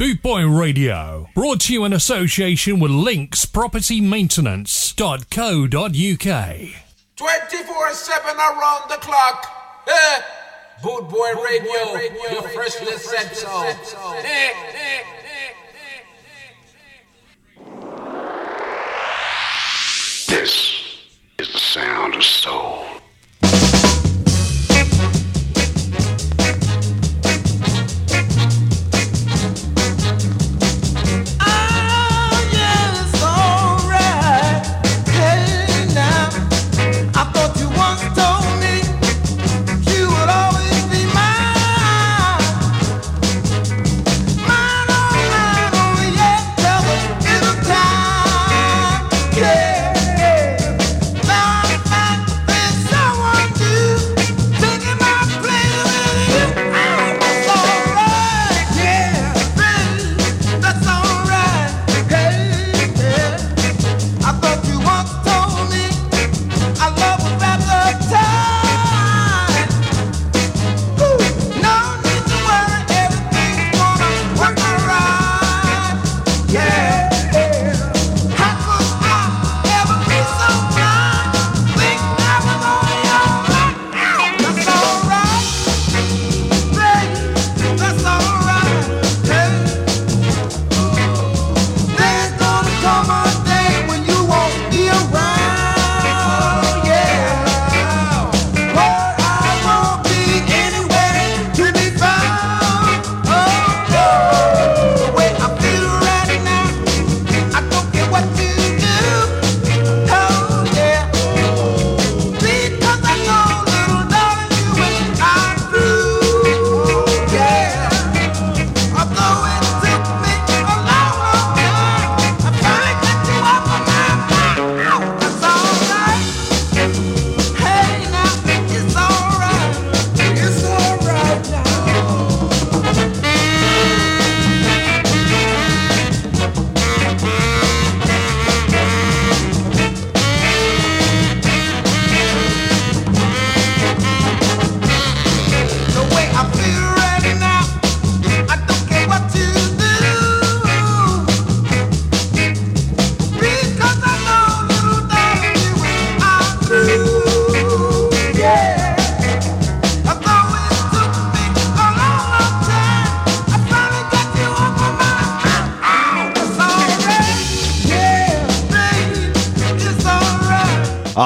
Bootboy Radio, brought to you in association with Links Property Maintenance.co.uk. 24 7 around the clock. Eh? Bootboy Radio, Radio, your freshly said so. Eh, eh, This is the sound of soul.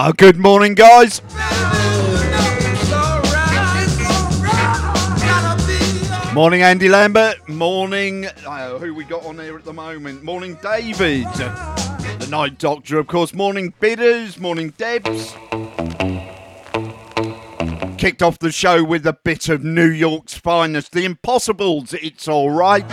Uh, good morning, guys. Morning, Andy Lambert. Morning, uh, who we got on here at the moment? Morning, David. The Night Doctor, of course. Morning, Bidders. Morning, Debs. Kicked off the show with a bit of New York's finest, The Impossibles. It's all right.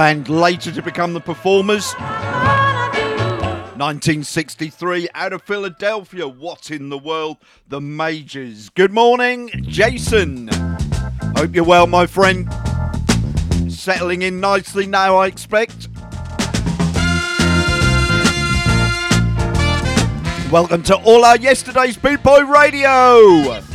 Band later to become the Performers. 1963 out of Philadelphia. What in the world? The Majors. Good morning, Jason. Hope you're well, my friend. Settling in nicely now, I expect. Welcome to all our yesterday's Boot Boy Radio.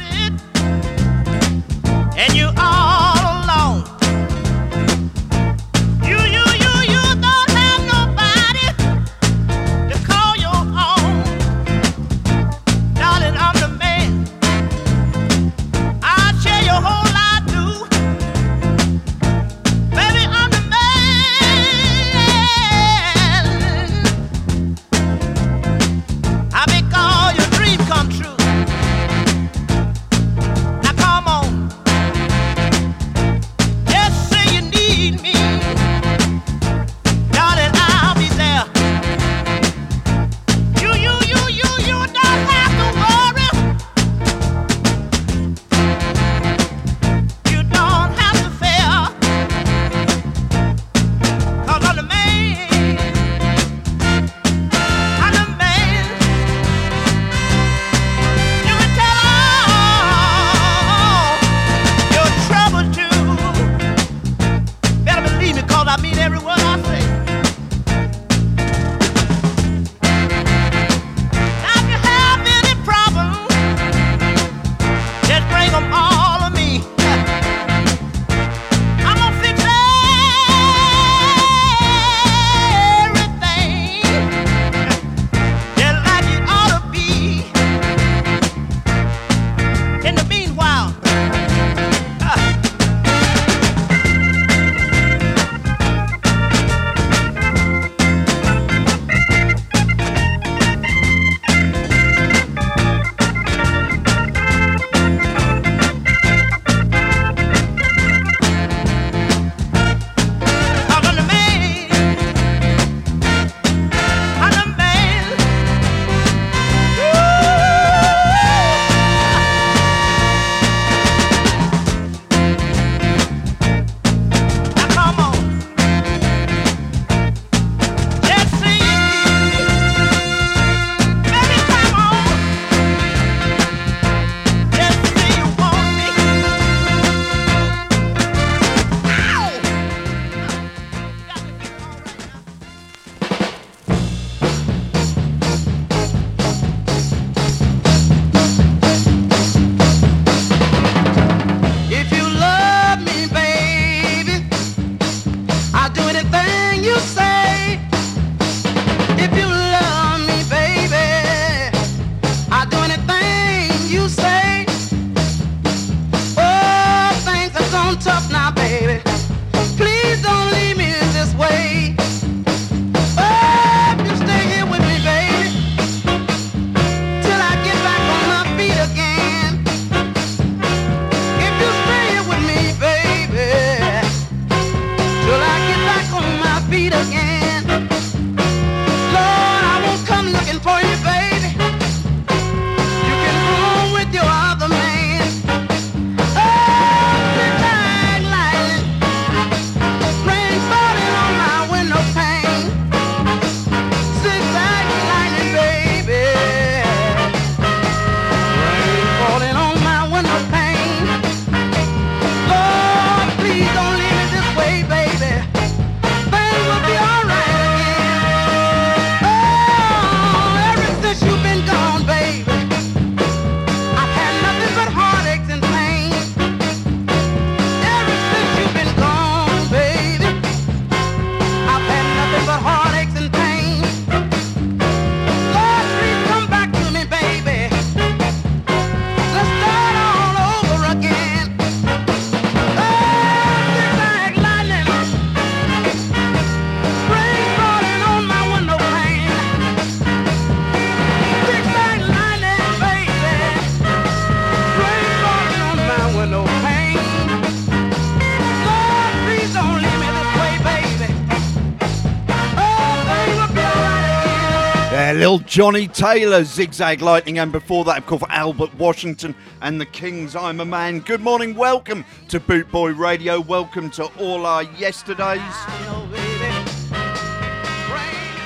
Johnny Taylor, Zigzag Lightning, and before that, of course, Albert Washington and the Kings, I'm a Man. Good morning, welcome to Boot Boy Radio, welcome to all our yesterdays.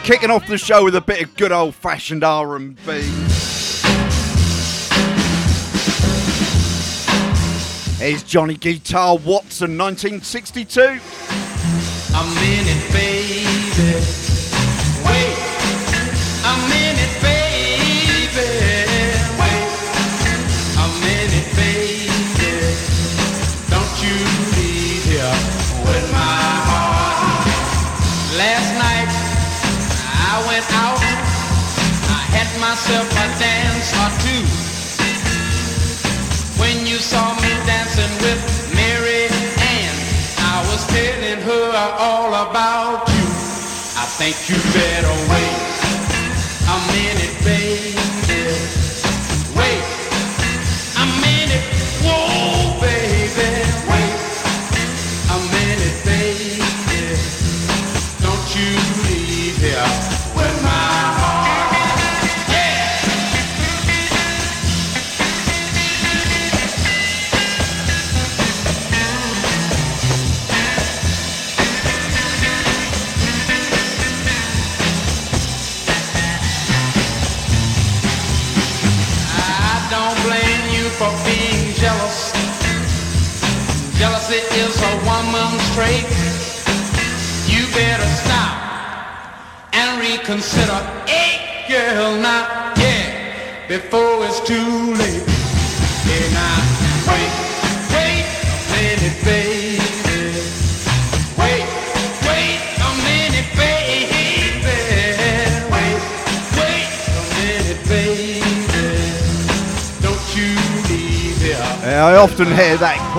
Kicking off the show with a bit of good old fashioned R&B. Here's Johnny Guitar Watson, 1962. Myself a dance or two. When you saw me dancing with Mary Ann, I was telling her all about you. I think you better wait a minute, baby. Wait a minute, whoa, baby. Wait a minute, baby.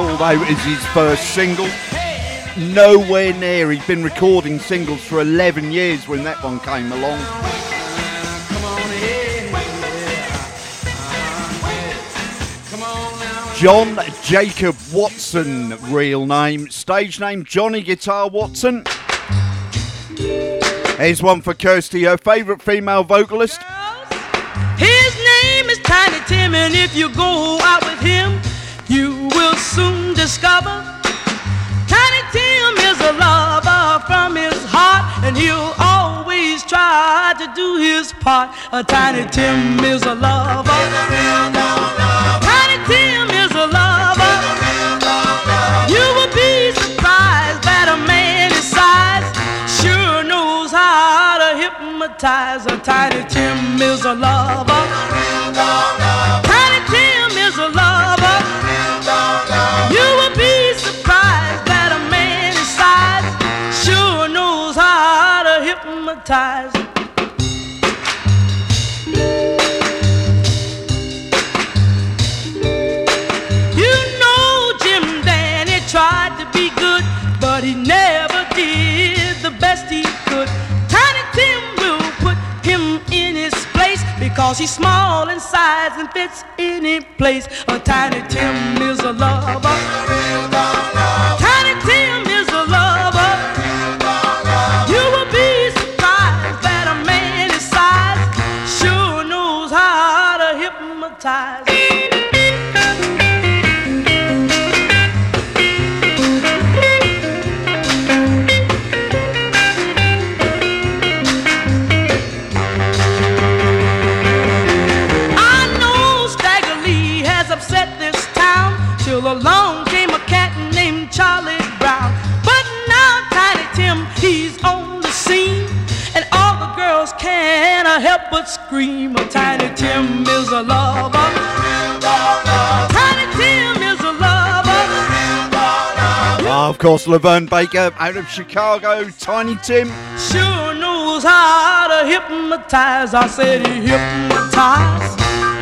Called out his first single. Nowhere near. He's been recording singles for 11 years when that one came along. John Jacob Watson, real name. Stage name Johnny Guitar Watson. Here's one for Kirsty, her favourite female vocalist. His name is Tiny Tim, and if you go out with him, soon discover Tiny Tim is a lover from his heart, and he'll always try to do his part. A Tiny Tim is a lover. Tiny Tim is a lover. You will be surprised that a man his size sure knows how to hypnotize. A Tiny Tim is a lover. Because he's small in size and fits any place. A Tiny Tim is a lover. Help but scream. Oh, Tiny Tim is a lover. Tiny Tim is a lover. Ah, of course, LaVern Baker out of Chicago, Tiny Tim. Sure knows how to hypnotize. I said he hypnotize.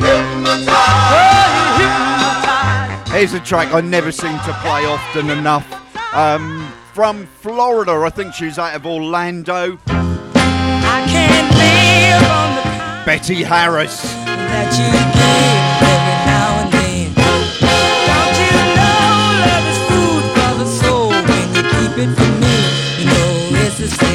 Hypnotize. Oh, he hypnotize. Here's a track I never seem to play often enough. Um, from Florida, I think she's out of Orlando. Betty Harris. that you give every now and then. Don't you know love is food for the soul when you keep it from me? You know it's a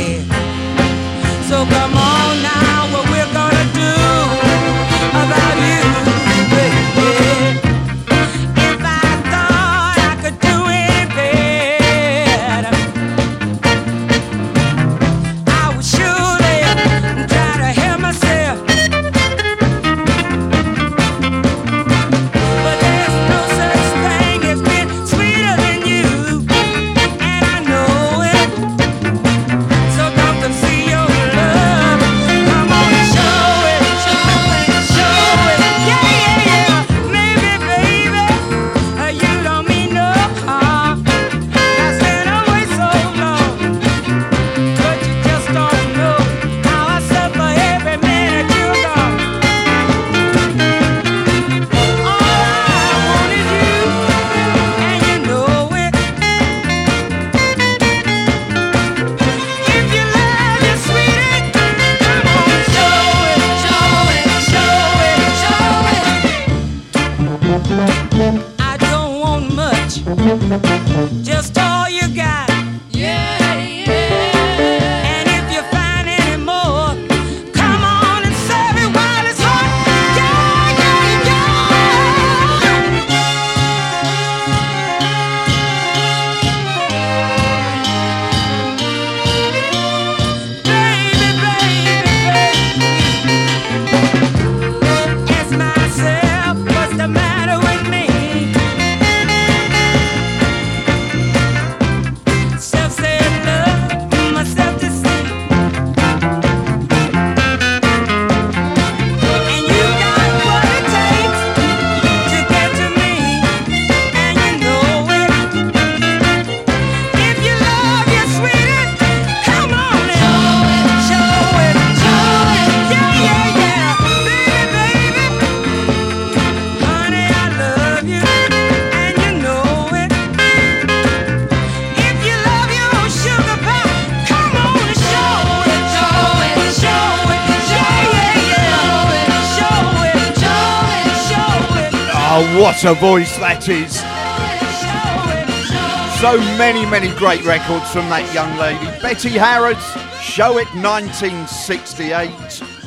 A voice that is. So many, many great records from that young lady. Betty Harris, Show It 1968.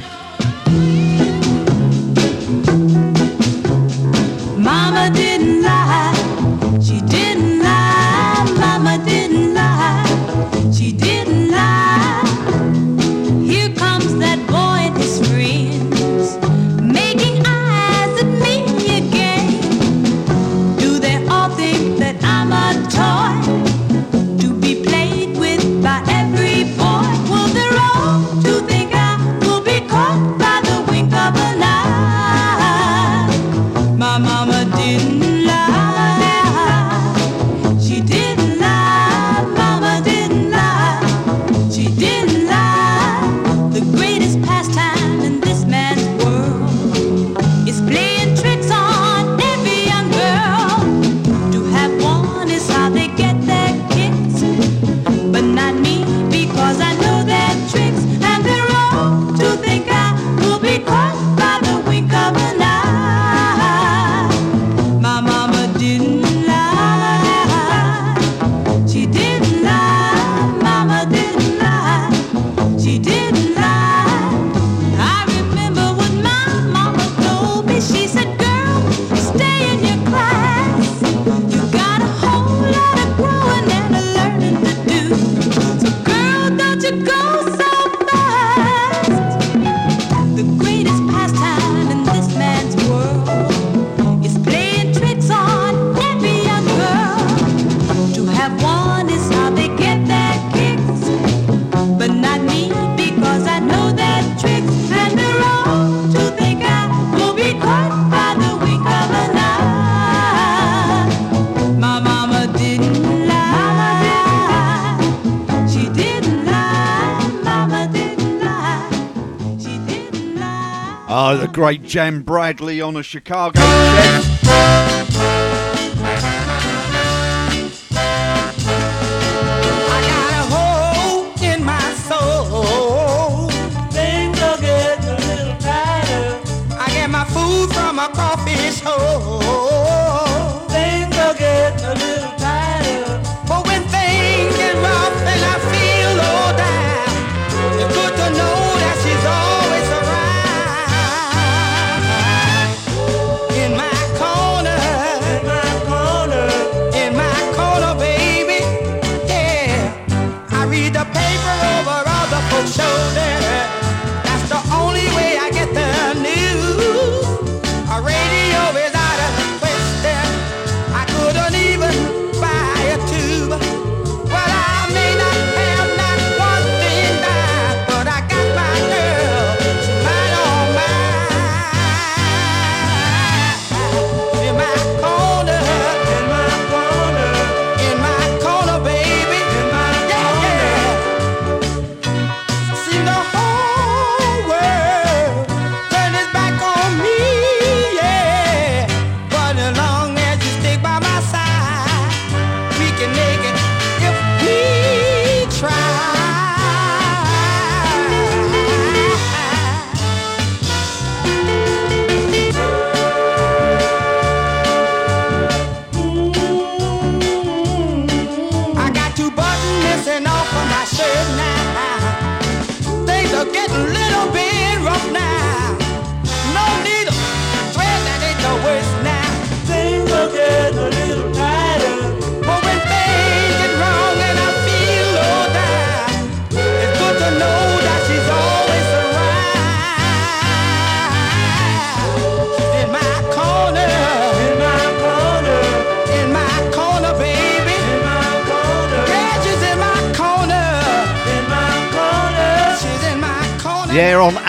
Jan Bradley on a Chicago.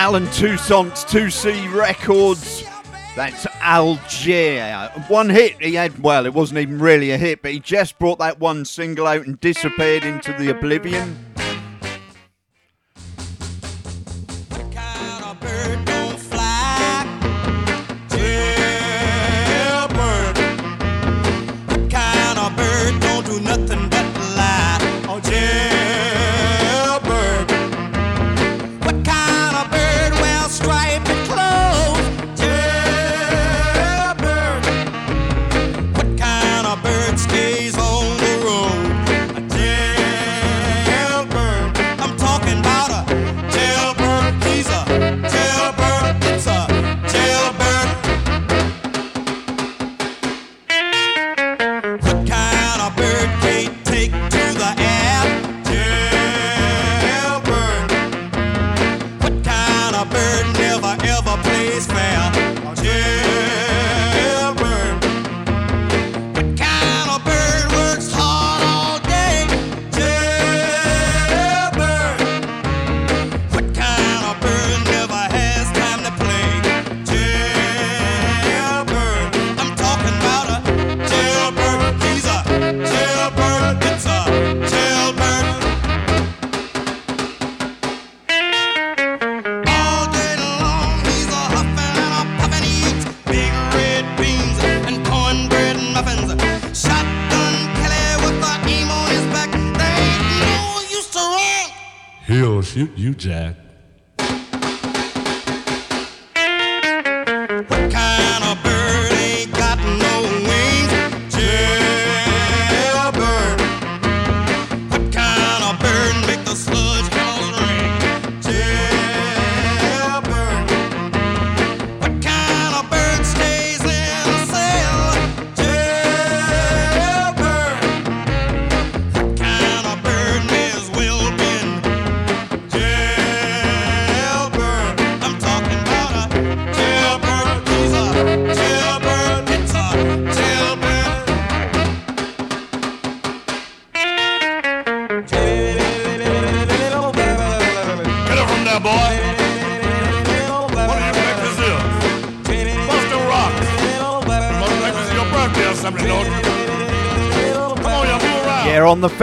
Allen Toussaint's Tou-Sea Records. That's Algier. One hit he had, well, it wasn't even really a hit, but he just brought that one single out and disappeared into the oblivion.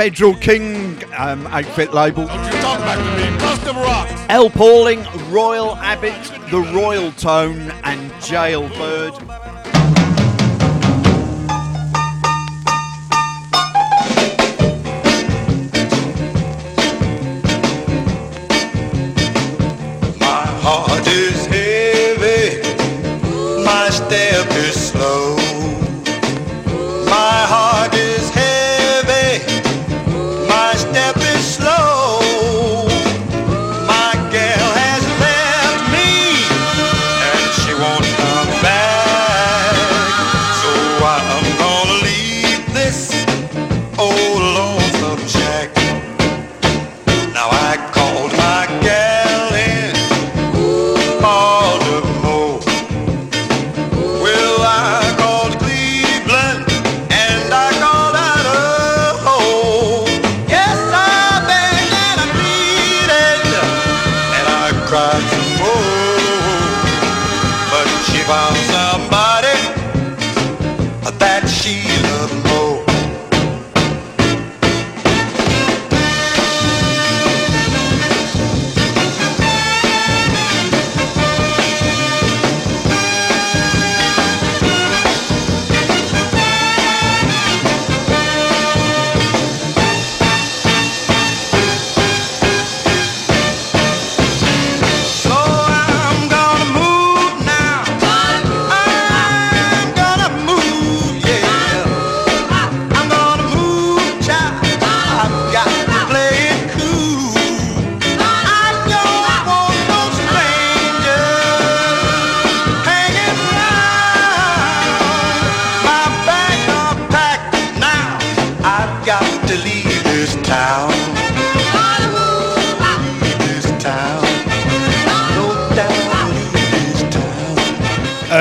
Pedro King um, outfit label. El Pauling, Royal Abbott, The Royal Tone, and Jailbird.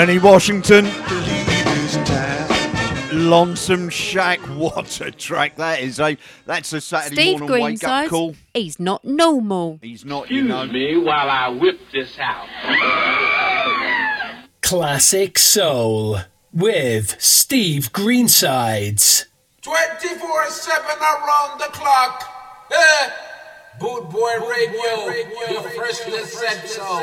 Danny Washington. Lonesome Shack, what a track that is! Eh? That's a Saturday Steve morning wake up call. He's not normal. He's not. You know. me while I whip this out. Classic Soul with Steve Greensides. Twenty-four-seven around the clock. Eh? Boot Boy Radio, boy radio your first set so.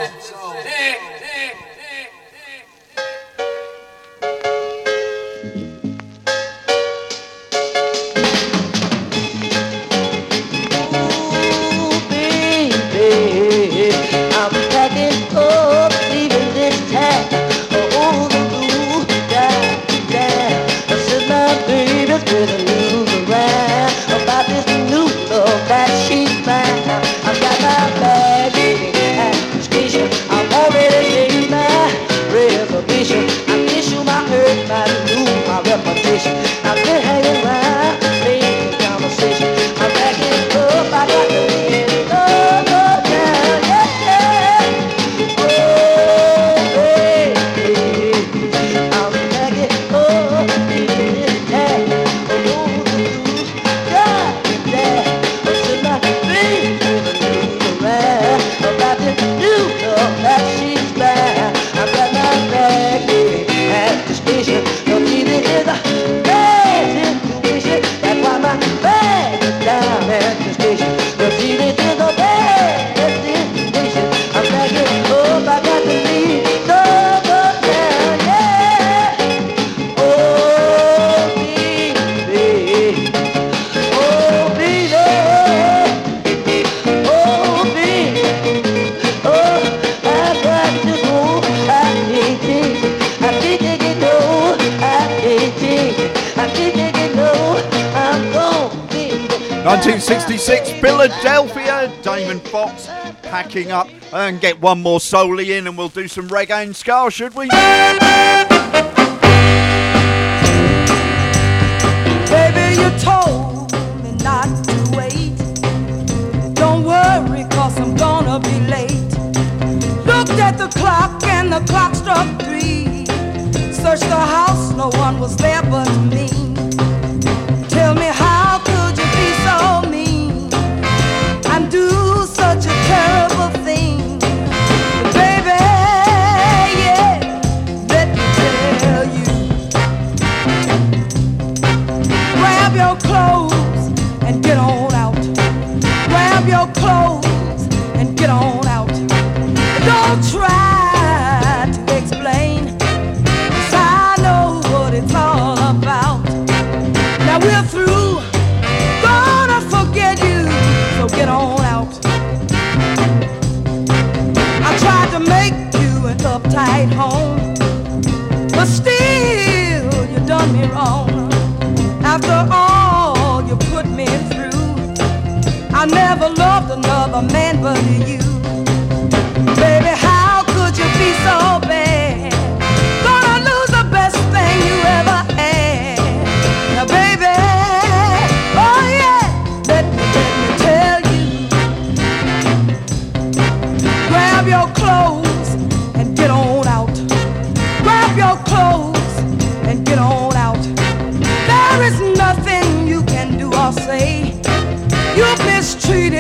1966, Philadelphia, Damon Fox packing up and get one more solely in and we'll do some reggae and ska, should we? Baby, you told me not to wait. Don't worry, cause I'm gonna be late. Looked at the clock and the clock struck three. Searched the house, no one was there but me. Never loved another man but you. Baby, how could you be so bad?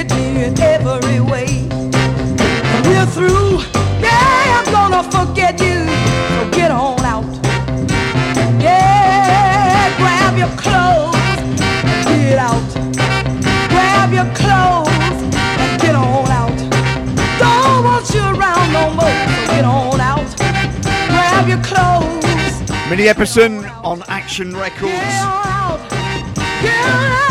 Me in every way. And we're through. Yeah, I'm gonna forget you. So get on out. Yeah, grab your clothes and get out. Grab your clothes and get on out. Don't want you around no more. So get on out. Grab your clothes. Minnie Epperson on Action Records. Get on out. Get on out.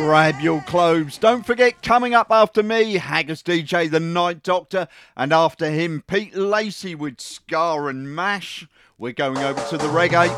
Grab your clothes. Don't forget, coming up after me, Haggis DJ, the Night Doctor, and after him, Pete Lacey with Scar and Mash. We're going over to the reggae.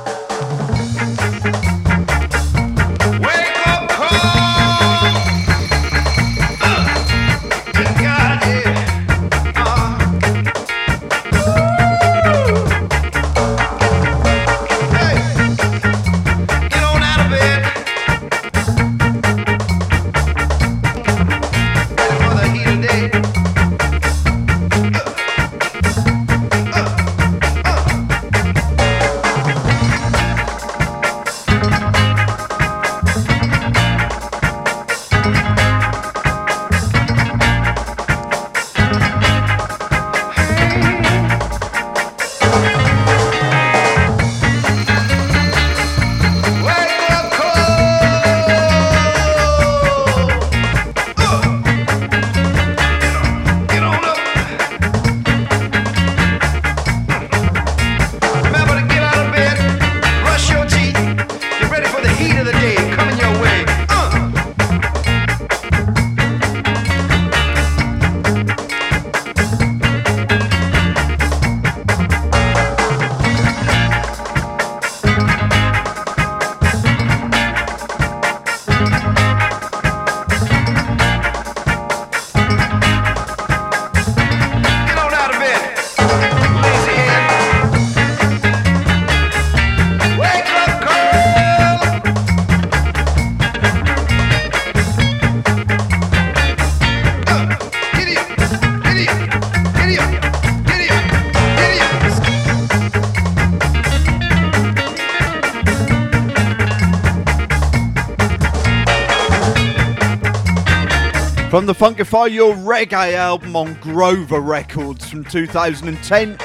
From the Funkify Your Reggae album on Grover Records from 2010.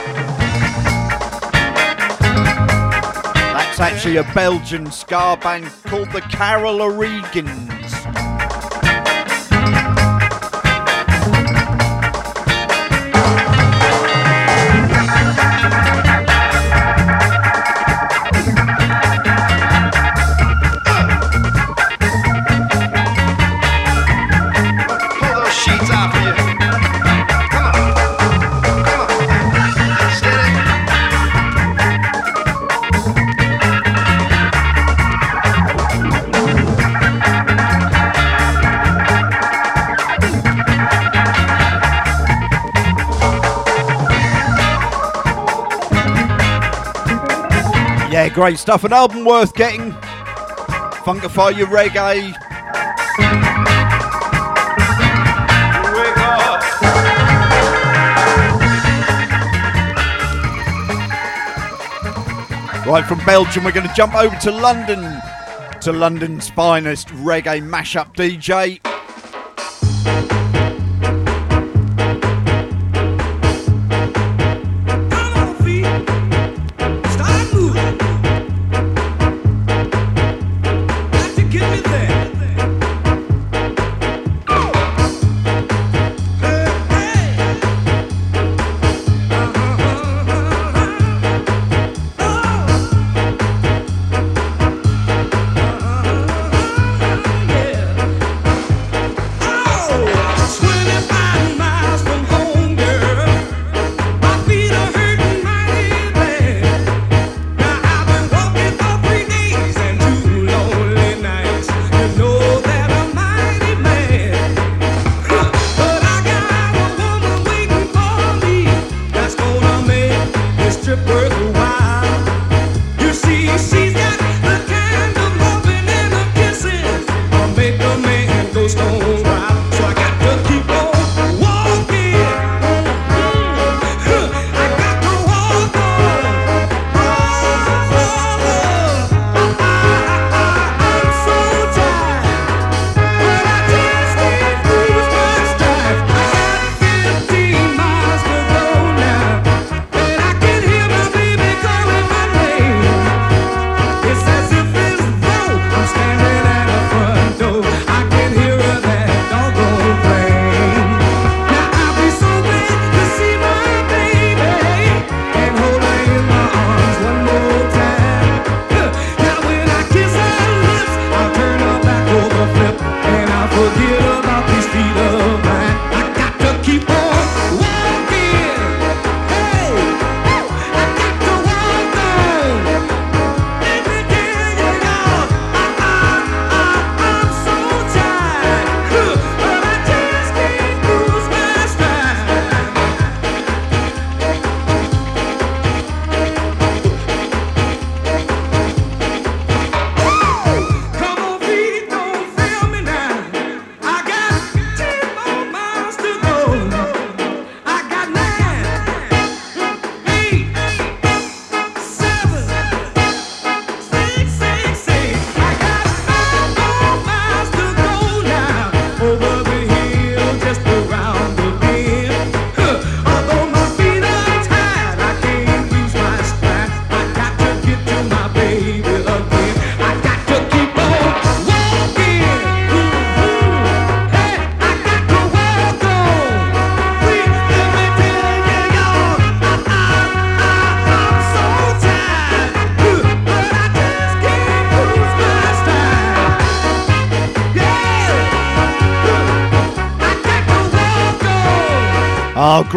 That's actually a Belgian ska band called the Caroloregians. Great stuff. An album worth getting. Funkify your reggae. Right, from Belgium, we're going to jump over to London to London's finest reggae mashup DJ.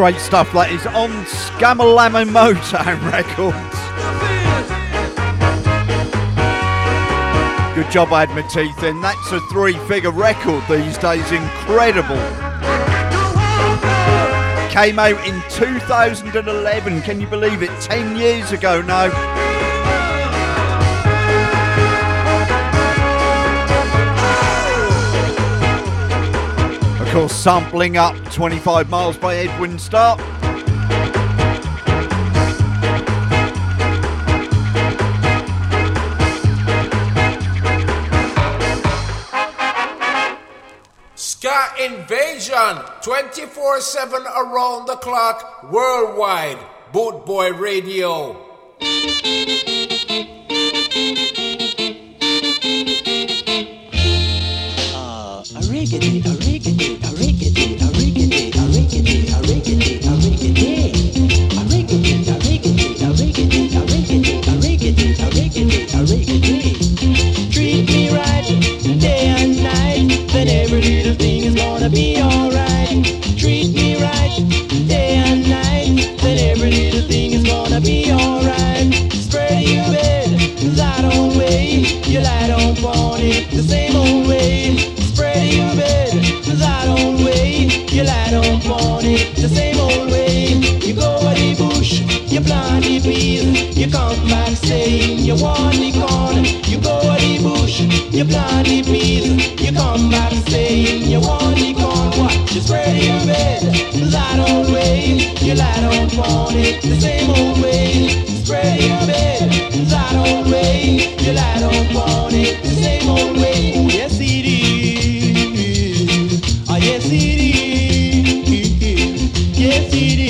Great stuff. That is on Skamalama Motown Records. Good job I had my teeth in. That's a three figure record these days. Incredible. Came out in 2011. Can you believe it? 10 years ago now. Course, sampling up 25 miles by Edwin Starr. Ska Invasion 24 7 around the clock worldwide. Bootboy Radio. The thing is gonna be all right treat me right day and night. Then every little thing is gonna be all right spread you better the same old way. You're like on fire the same old way. Spread your bed, lie on way. You go to the bush, you plant the peas, You come back saying you want the corn. You go to the bush, you plant the peas. You come back saying you want the corn. What? You spread your bed that old way. You lie down on it the same old way. Spread your bed that old way. You lie down on it the same old way. Oh, yes, it is. Ah, yes, it is. Yes, it is.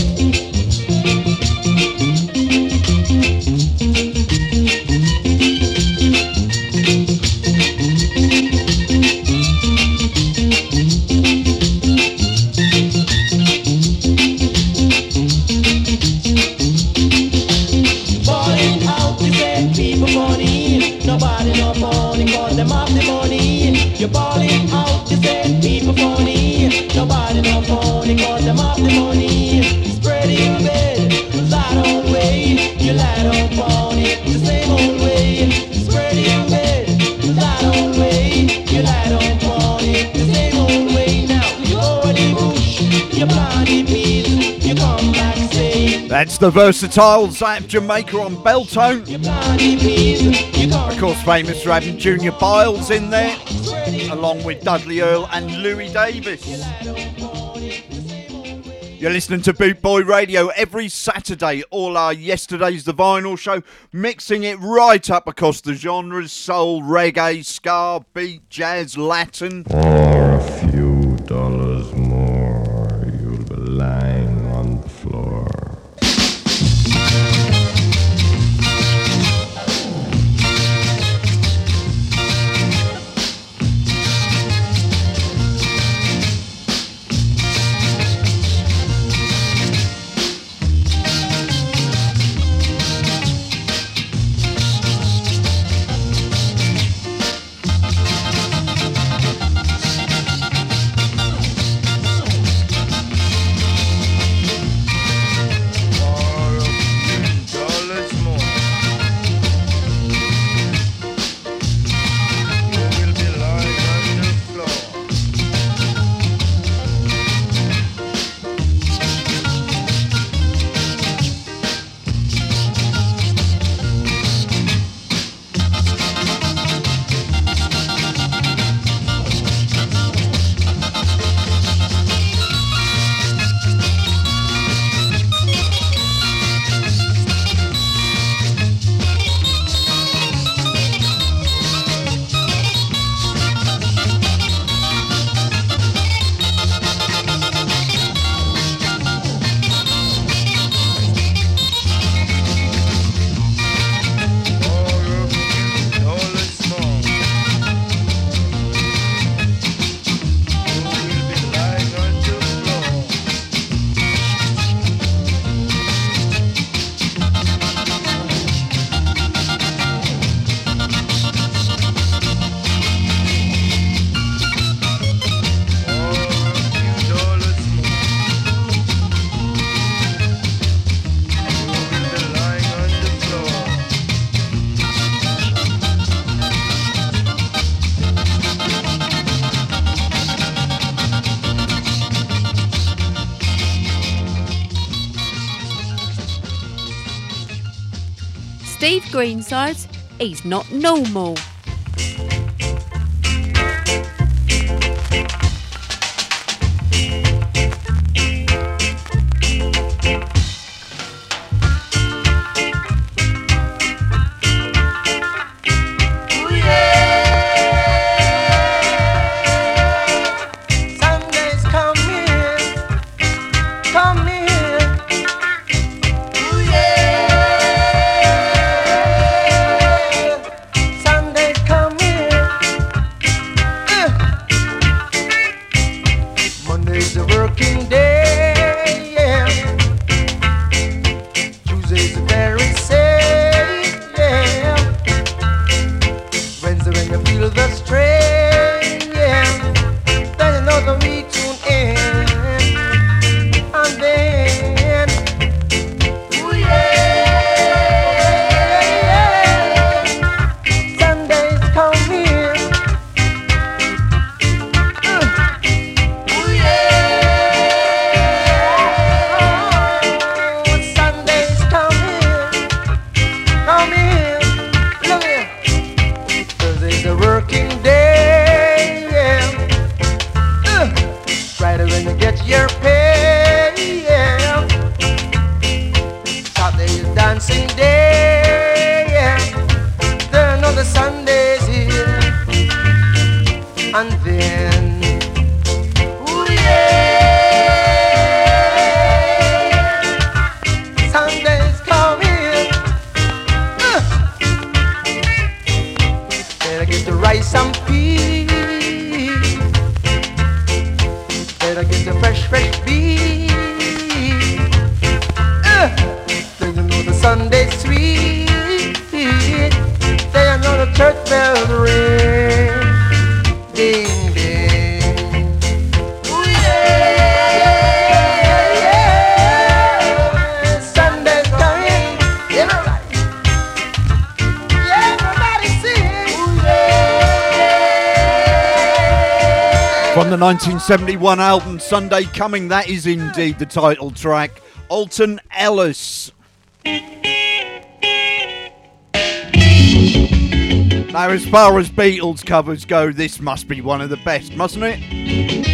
That's the versatile Zap Jamaica on Belltone. Of course, famous for having Junior Byles in there, along with Dudley Earl and Louis Davis. You're listening to Boot Boy Radio every Saturday. All our Yesterday's the Vinyl Show, mixing it right up across the genres soul, reggae, ska, beat, jazz, Latin. A few Steve Greensides, he's not normal. The 1971 album Sunday Coming. That is indeed the title track. Alton Ellis. Now, as far as Beatles covers go, this must be one of the best, mustn't it?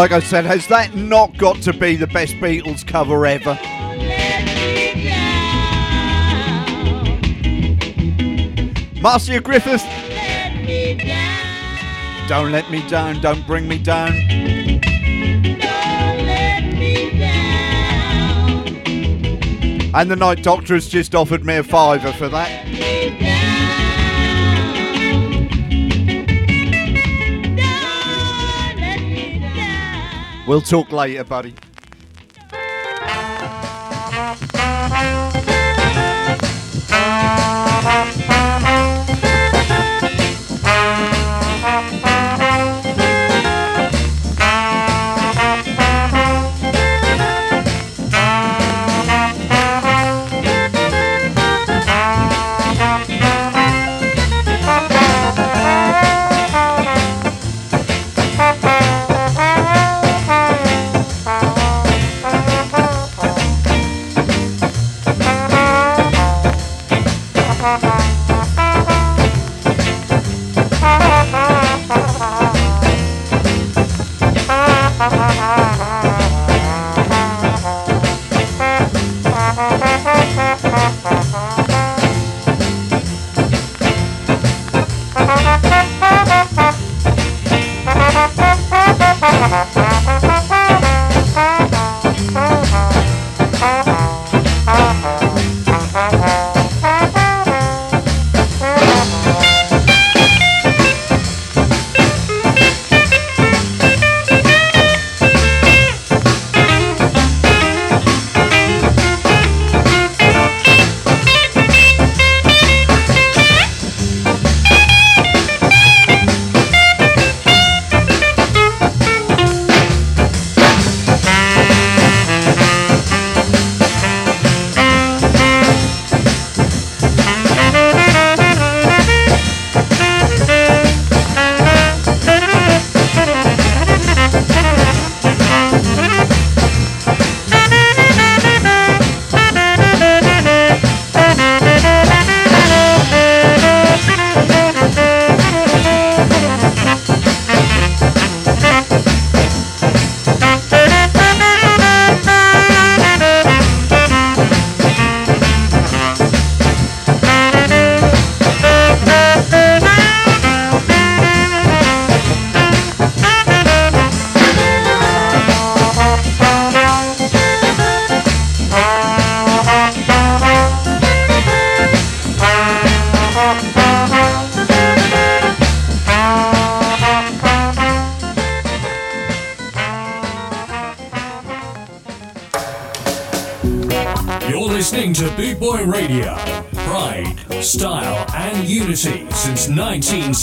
Like I said, has that not got to be the best Beatles cover ever? Marcia Griffith. Don't let me down, don't bring me down. And the Night Doctor has just offered me a fiver for that. We'll talk later, buddy.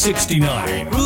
69.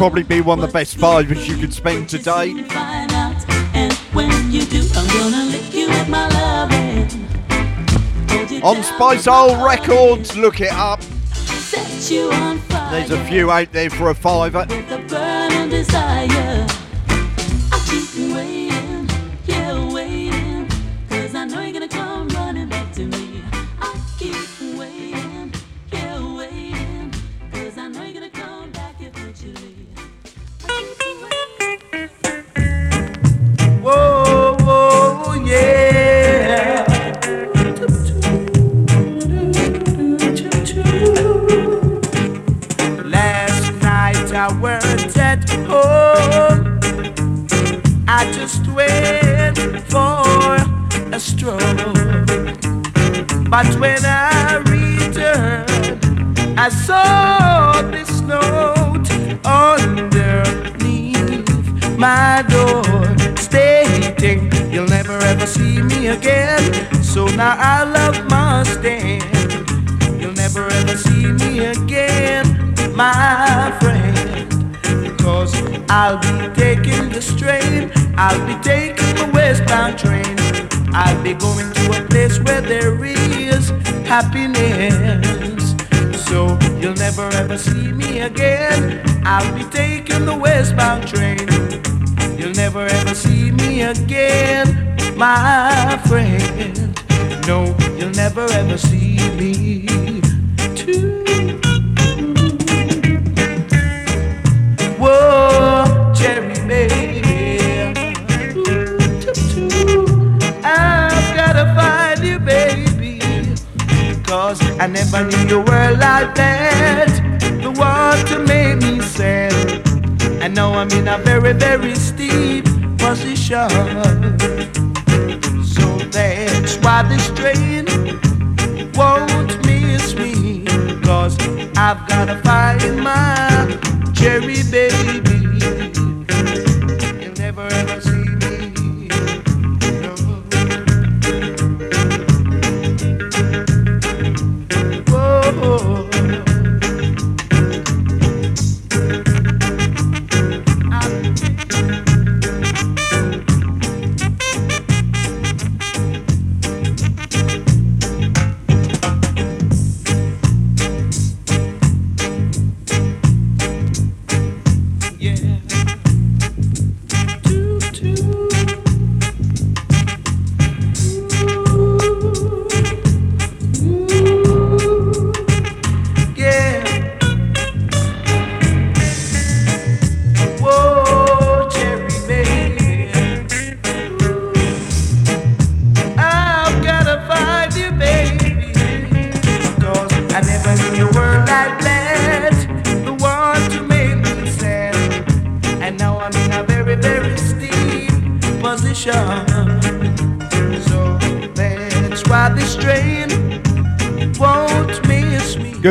probably be one of the best vibes you could spend today. On Spice Old Records, look it up. There's a few out there for a fiver.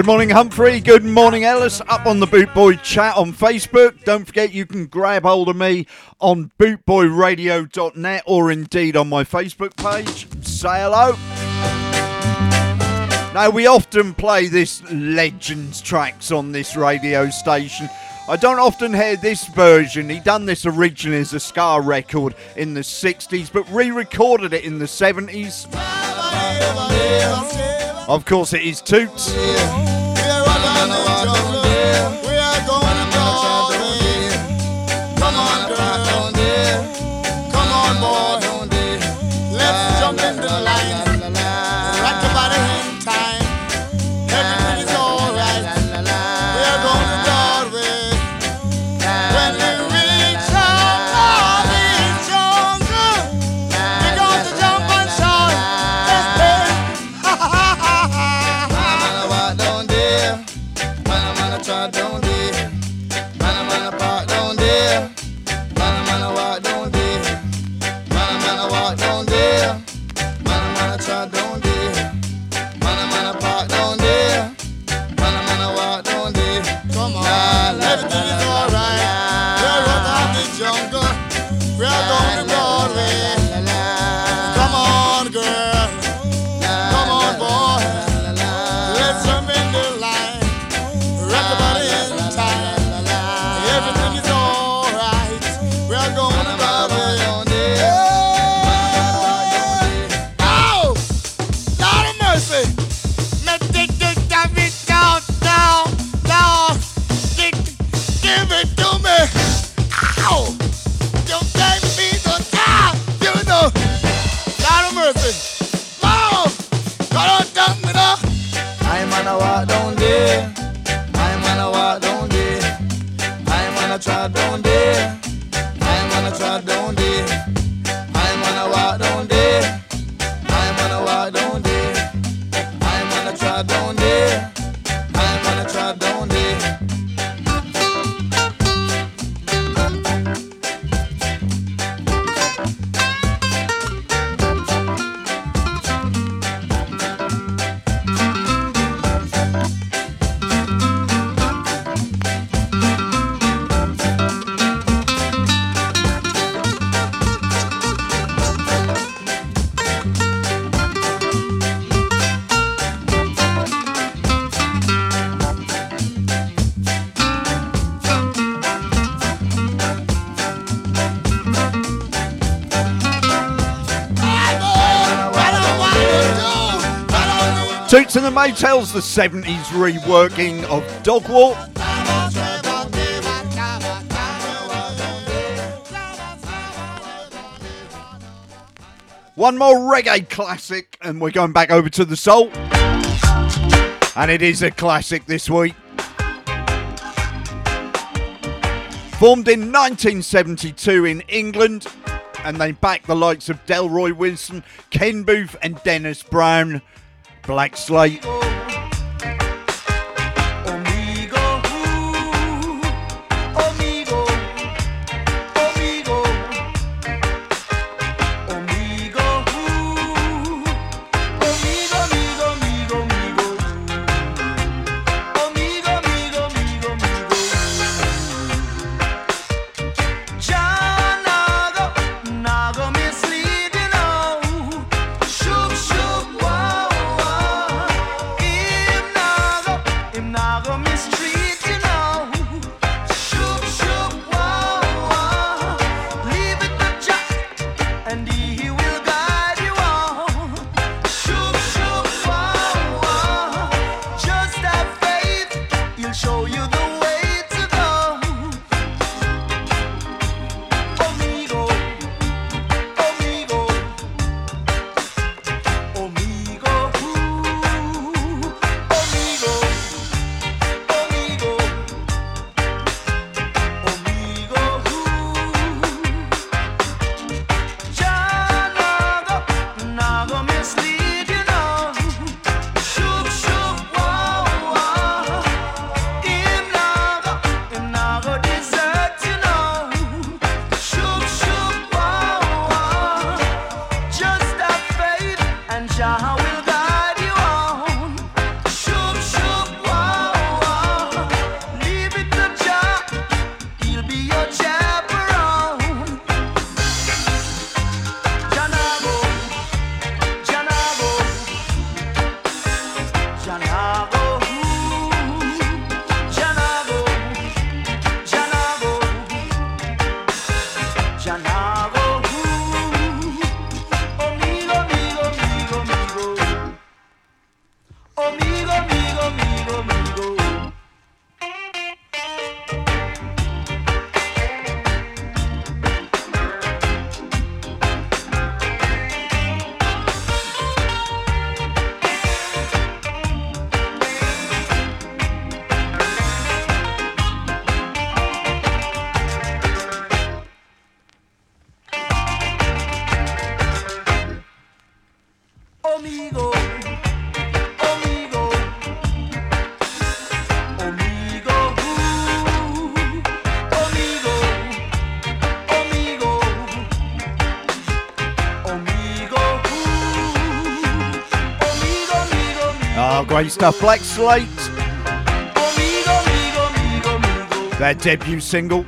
morning, Humphrey. Good morning, Ellis. Up on the Boot Boy chat on Facebook. Don't forget you can grab hold of me on bootboyradio.net or indeed on my Facebook page. Say hello. Now, we often play this Legends tracks on this radio station. I don't often hear this version. He done this originally as a ska record in the 60s, but re-recorded it in the 70s. Of course, it is Toots. Yeah. Toots and the Maytals, the 70s reworking of Dog Walk. One more reggae classic, and we're going back over to the soul. And it is a classic this week. Formed in 1972 in England, and they backed the likes of Delroy Wilson, Ken Boothe, and Dennis Brown. Black Slate. Great stuff. Black Slate. Their debut single.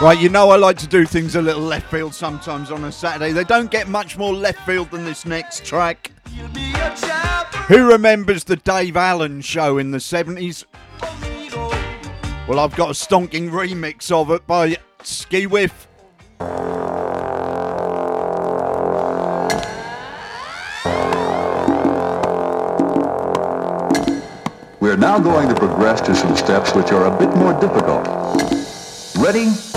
Right, you know I like to do things a little left field sometimes on a Saturday. They don't get much more left field than this next track. Who remembers the Dave Allen show in the 70s? Well, I've got a stonking remix of it by Skeewiff. We're now going to progress to some steps which are a bit more difficult. Ready?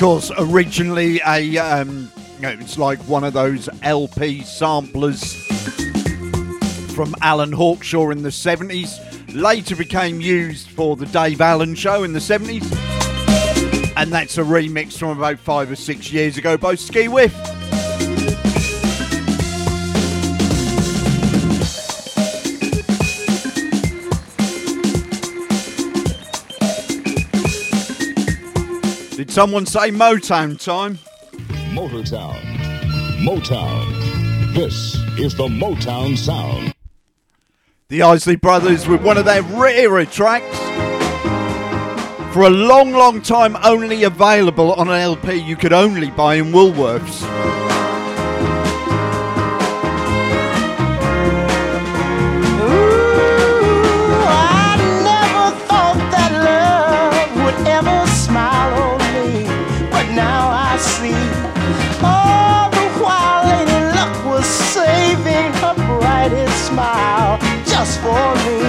Course, originally a, um, it's like one of those LP samplers from Alan Hawkshaw in the 70s. Later became used for the Dave Allen show in the 70s. And that's a remix from about five or six years ago by Skeewiff. Did someone say Motown time? Motortown. Motown. This is the Motown sound. The Isley Brothers with one of their rarer tracks. For a long, long time, only available on an LP you could only buy in Woolworths. transforme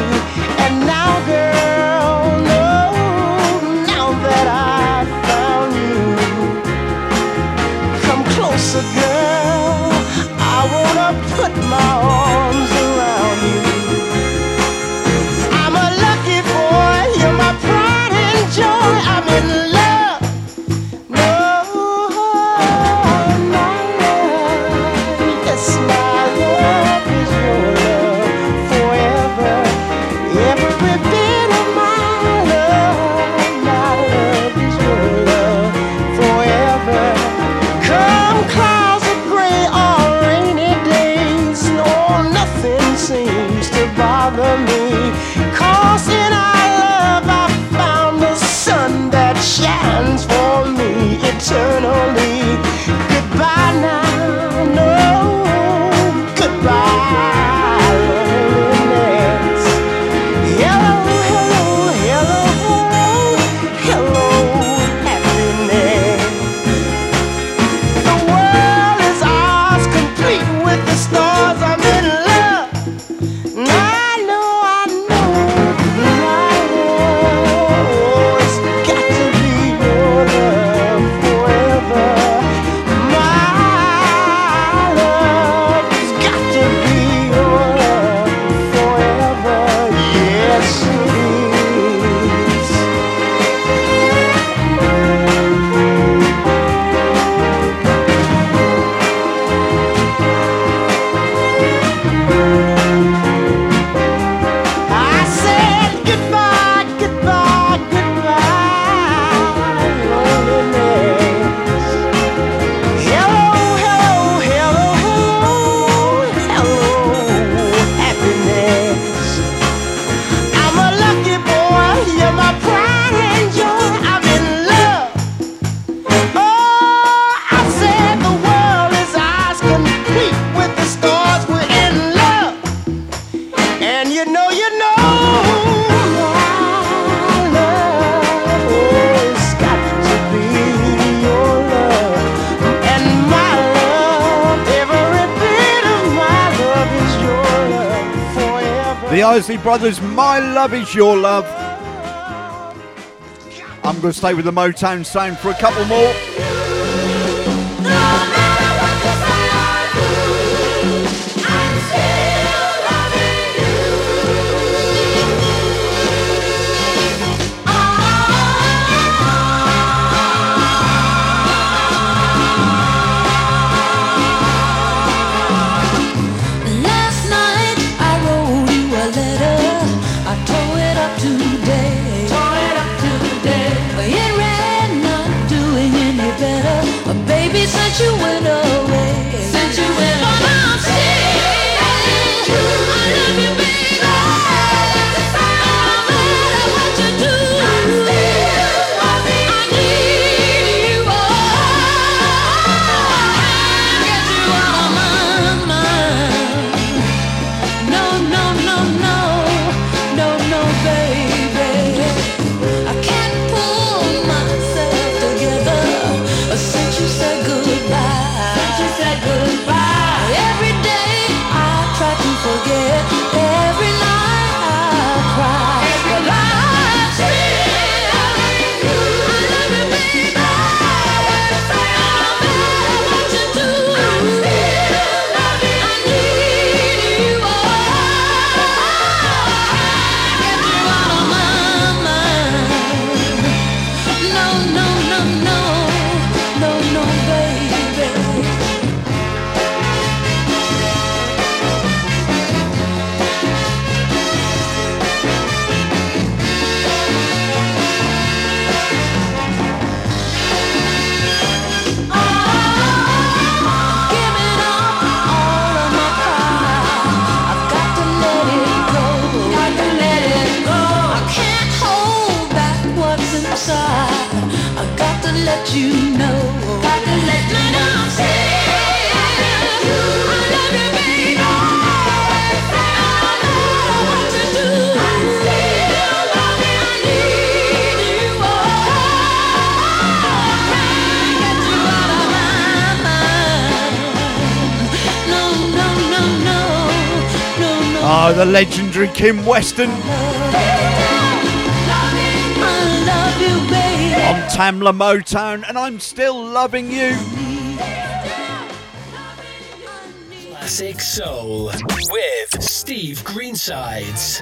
See, Brothers, My Love Is Your Love. I'm going to stay with the Motown sound for a couple more. the legendary Kim Weston. I'm Tamla Motown and I'm still loving you. Classic Soul with Steve Greensides.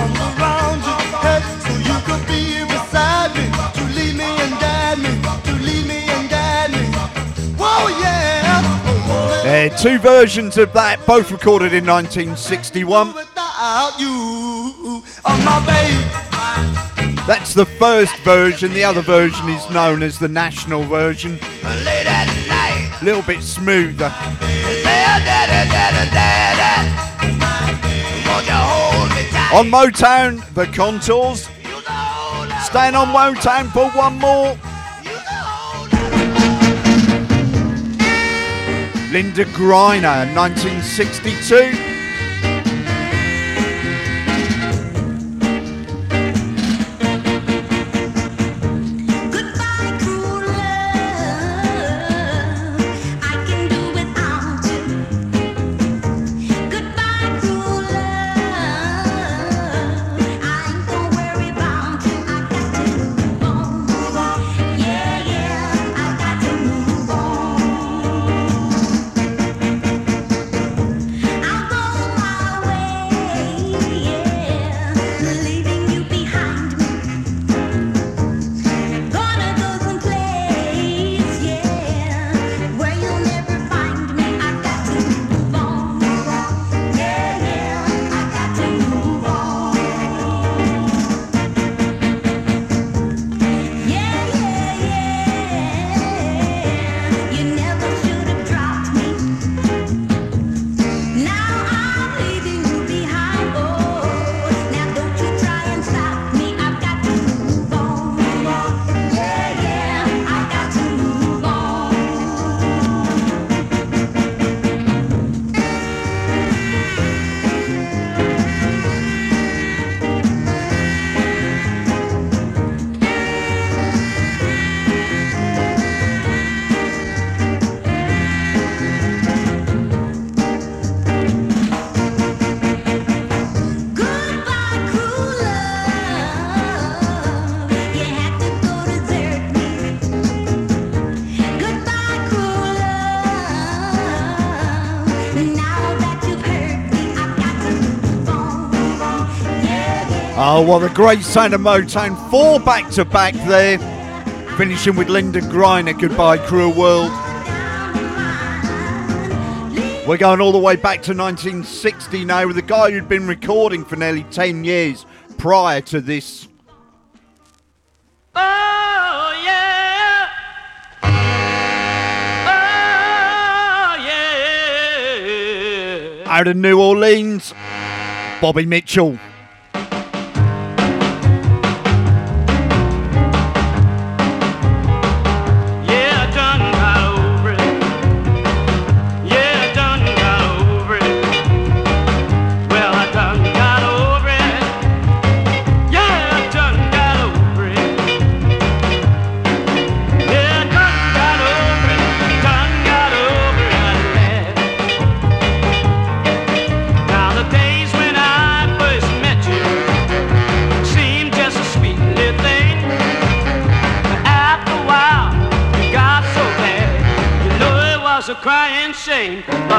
Uh, two versions of that, both recorded in 1961. That's the first version. The other version is known as the national version. A little bit smoother. On Motown, the contours. Staying on Motown for one more. Linda Griner, 1962. Oh, what a great sound of Motown. Four back to back there. Finishing with Linda Griner. Goodbye, Cruel World. We're going all the way back to 1960 now with a guy who'd been recording for nearly 10 years prior to this. Oh, yeah. Oh, yeah. Out of New Orleans, Bobby Mitchell. name.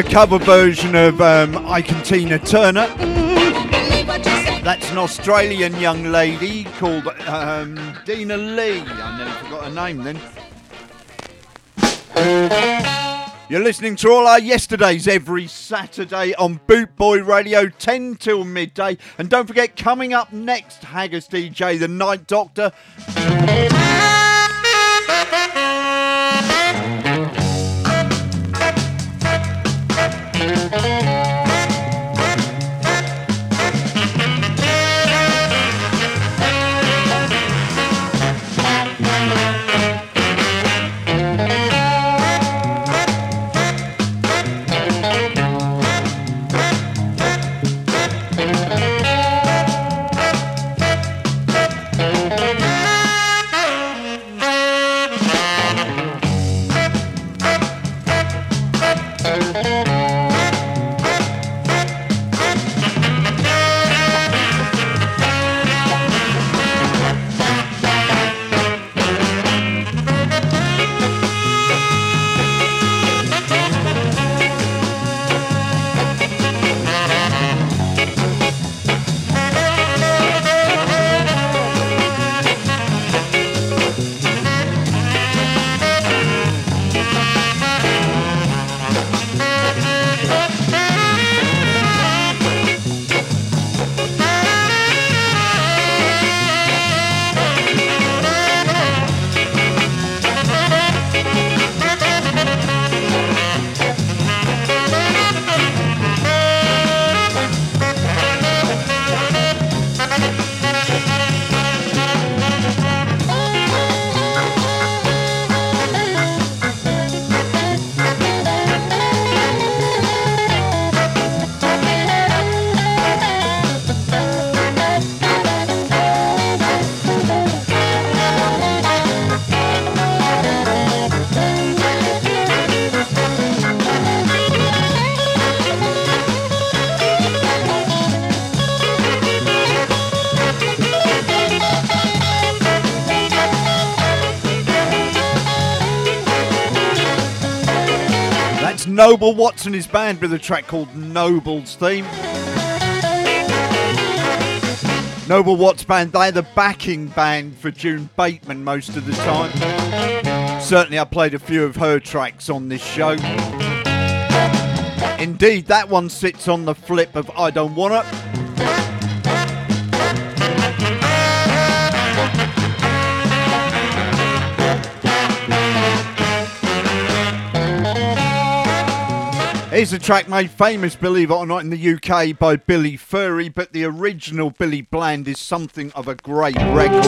a cover version of um, Ike and Tina Turner. That's an Australian young lady called um, Dinah Lee. I nearly forgot her name then. You're listening to all our yesterdays every Saturday on Bootboy Radio, 10 till midday. And don't forget, coming up next, Haggis DJ, the Night Doctor. Noble Watts and his band with a track called Noble's Theme. Noble Watts band, they're the backing band for June Bateman most of the time. Certainly, I played a few of her tracks on this show. Indeed, that one sits on the flip of I Don't Wanna. Here's a track made famous, believe it or not, in the UK by Billy Fury, but the original Billy Bland is something of a great record.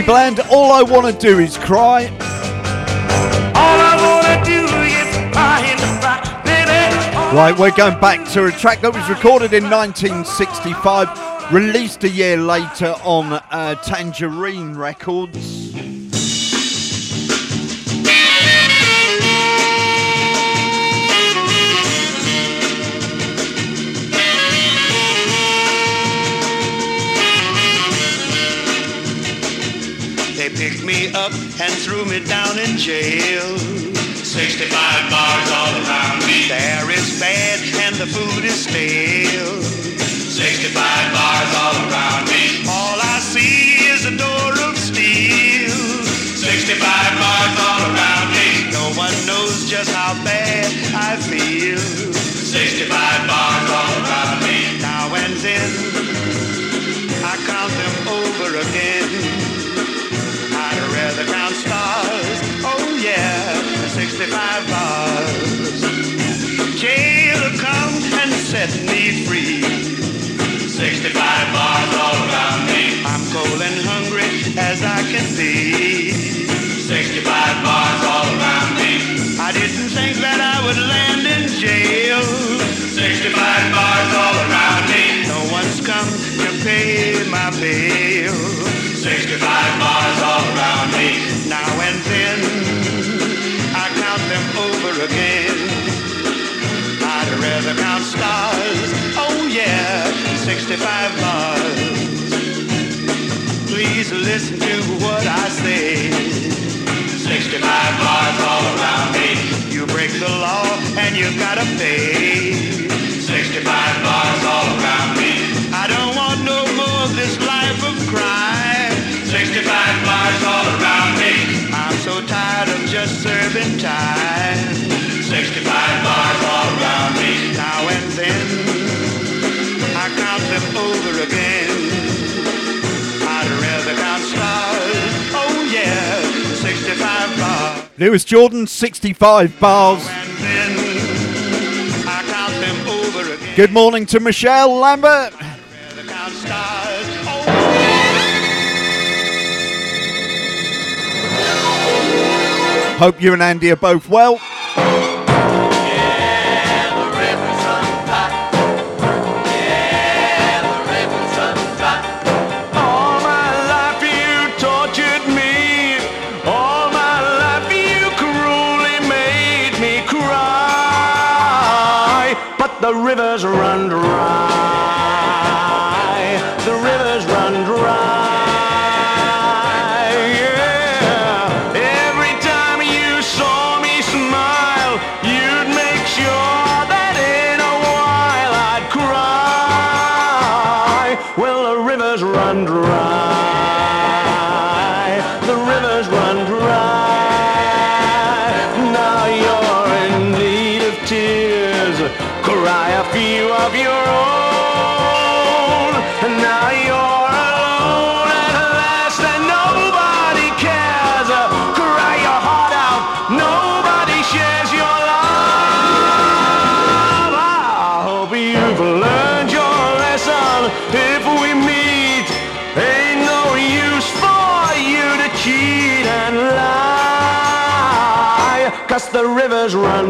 Billy Bland, all I want to do is cry. All I wanna do is cry and cry, baby. Right, we're going back to a track that was recorded in 1965, released a year later on uh, Tangerine Records. Up and threw me down in jail. 65 bars all around me. There is bad and the food is stale. 65 bars all around me. All I see is a door of steel. 65 bars all around me. No one knows just how bad I feel. And set me free. 65 bars all around me. I'm cold and hungry as I can be. 65 bars all around me. I didn't think that I would land in jail. 65 bars all around me. No one's come to pay my bill. 65 bars all around me. Now and then I count them over again. Rather count stars. Oh yeah, 65 bars. Please listen to what I say. 65 bars all around me. You break the law and you gotta pay. 65 bars all around me. I don't want no more of this life of crime. 65 bars all around me. I'm so tired of just serving time. Lewis Jordan, 65 bars. Good morning to Michelle Lambert. Hope you and Andy are both well.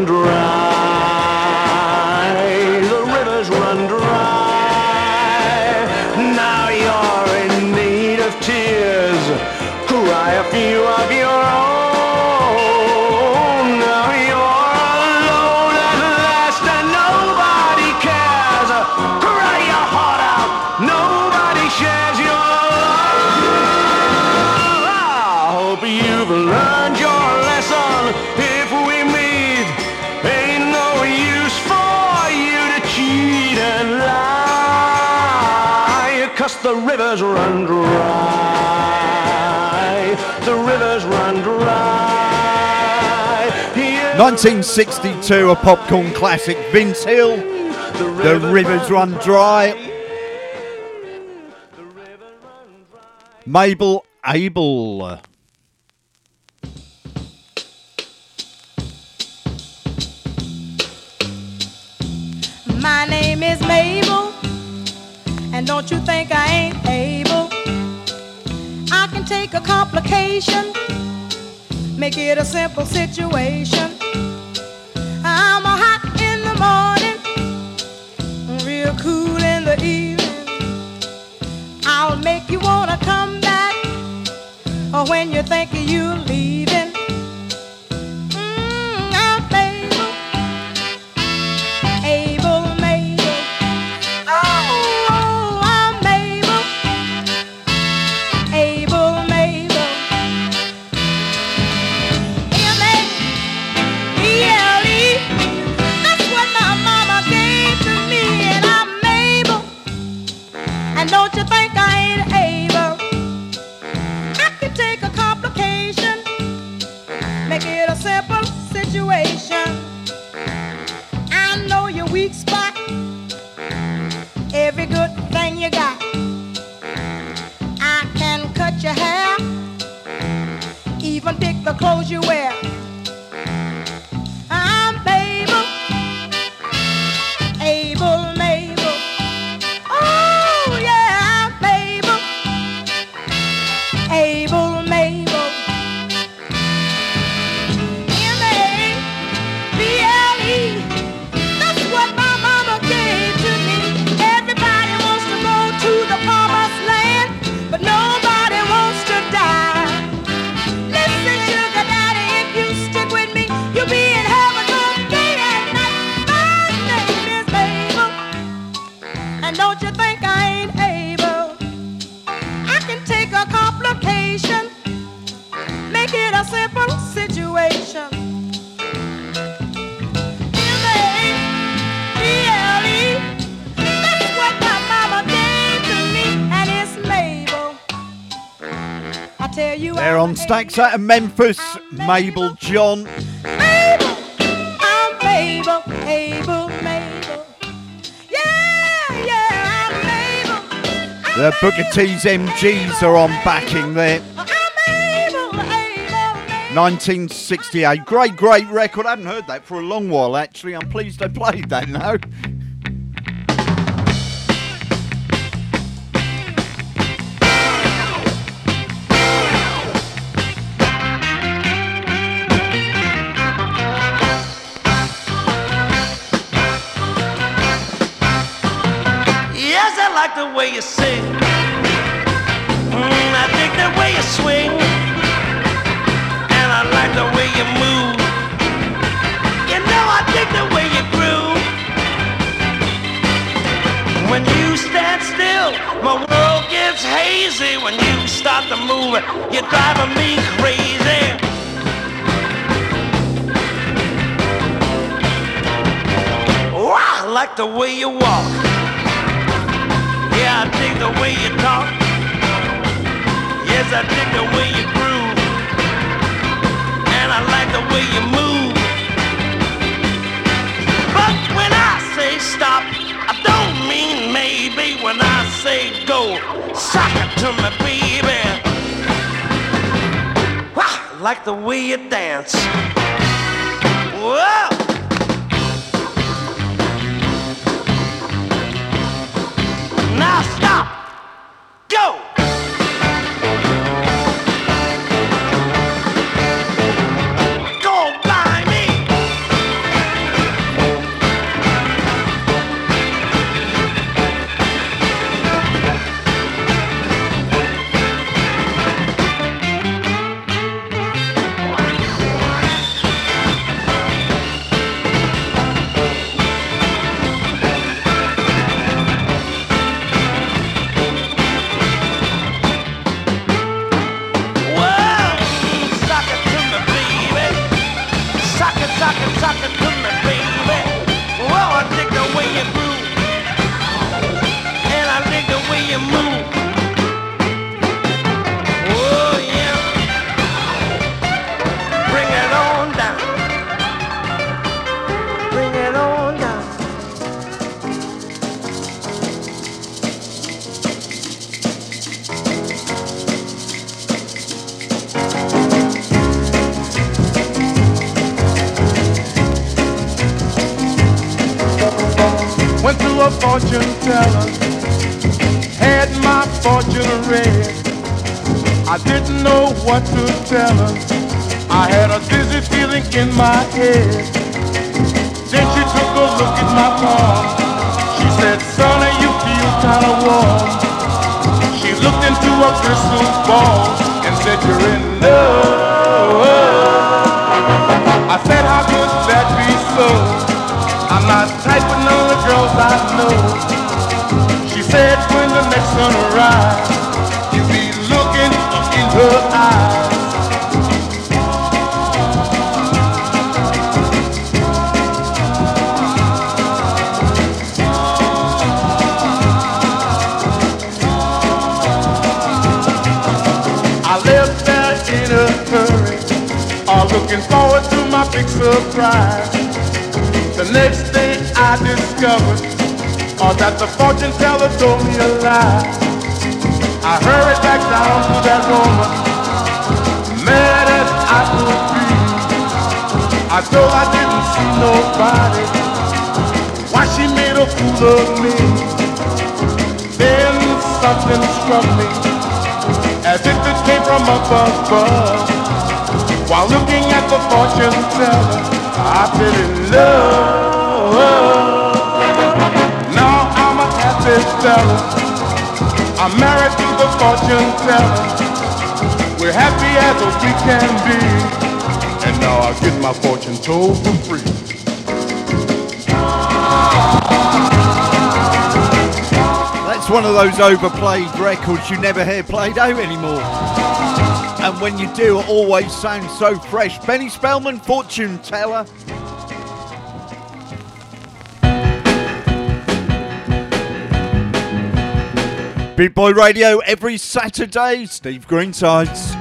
Run the rivers run dry. The rivers run dry. Yeah. 1962, a popcorn classic. Vince Hill. The rivers run dry. Mabel Abel. My name is Mabel, and don't you think I ain't able? I can take a complication, make it a simple situation. I'm a hot in the morning, real cool in the evening. I'll make you wanna come back, or when you think you're situation. I know your weak spot, every good thing you got. I can cut your hair, even pick the clothes you wear. You, They're on Stax out of Memphis. Mabel John. Mabel, I'm Mabel, Mabel, Mabel. Yeah, yeah, I'm Mabel. The Booker T's MGs are on backing there. 1968. Great, great record. I haven't heard that for a long while, actually. I'm pleased I played that now. Way you sing. Mm, I dig the way you swing. And I like the way you move. You know I dig the way you groove. When you stand still, my world gets hazy. When you start to move, you're driving me crazy. Oh, I like the way you walk. I dig the way you talk. Yes, I dig the way you groove. And I like the way you move. But when I say stop, I don't mean maybe. When I say go, sock it to me, baby. Wow, I like the way you dance. Whoa! Fortune teller, I fell in love. Now I'm a happy fella. I'm married to the fortune teller. We're happy as we can be. And now I get my fortune told for free. That's one of those overplayed records you never hear played out anymore. And when you do, it always sounds so fresh. Benny Spellman, Fortune Teller. Boot Boy Radio every Saturday. Steve Greensides.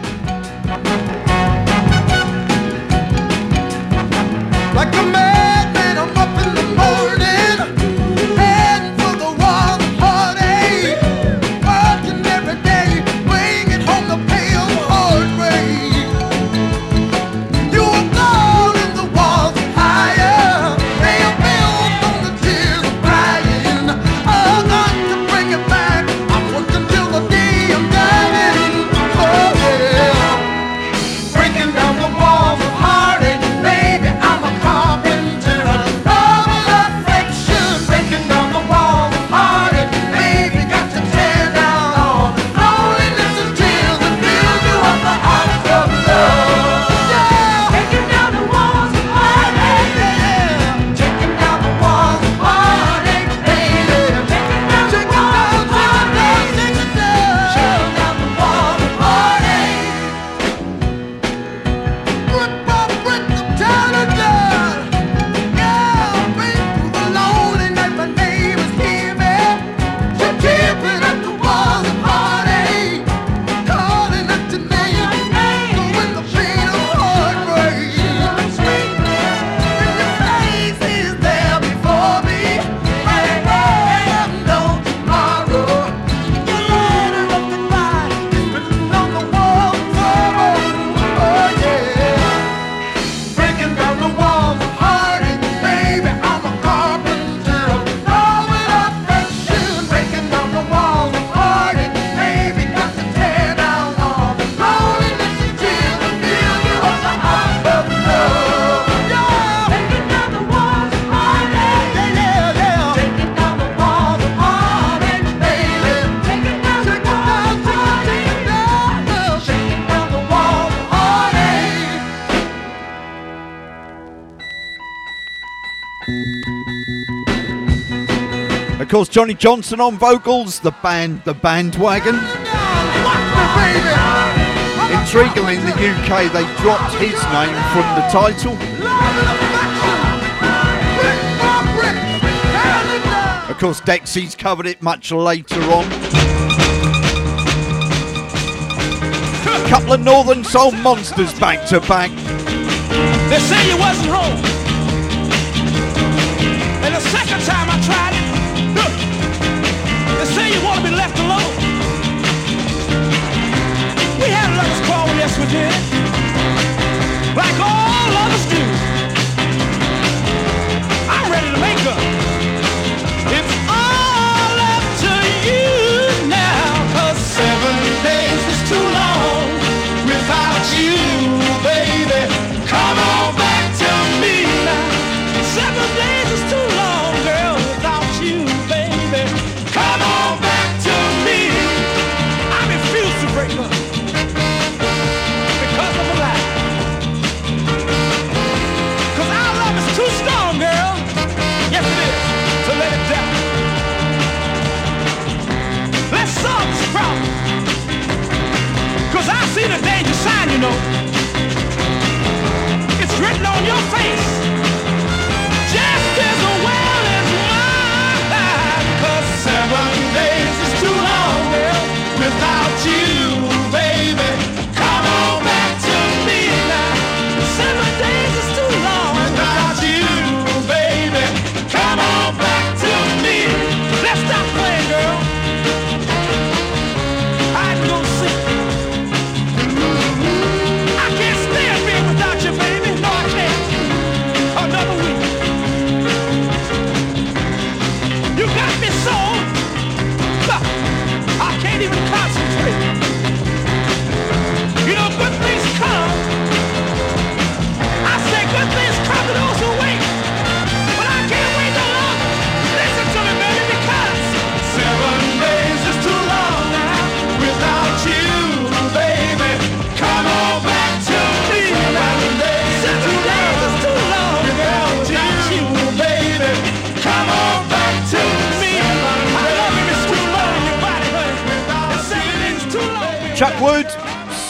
Johnny Johnson on vocals, the band, the bandwagon. Intriguingly, in the UK, they dropped his name from the title. Of course, Dexy's covered it much later on. A couple of Northern Soul monsters back to back. They say you wasn't home. switch like all.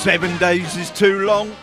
Seven days is too long.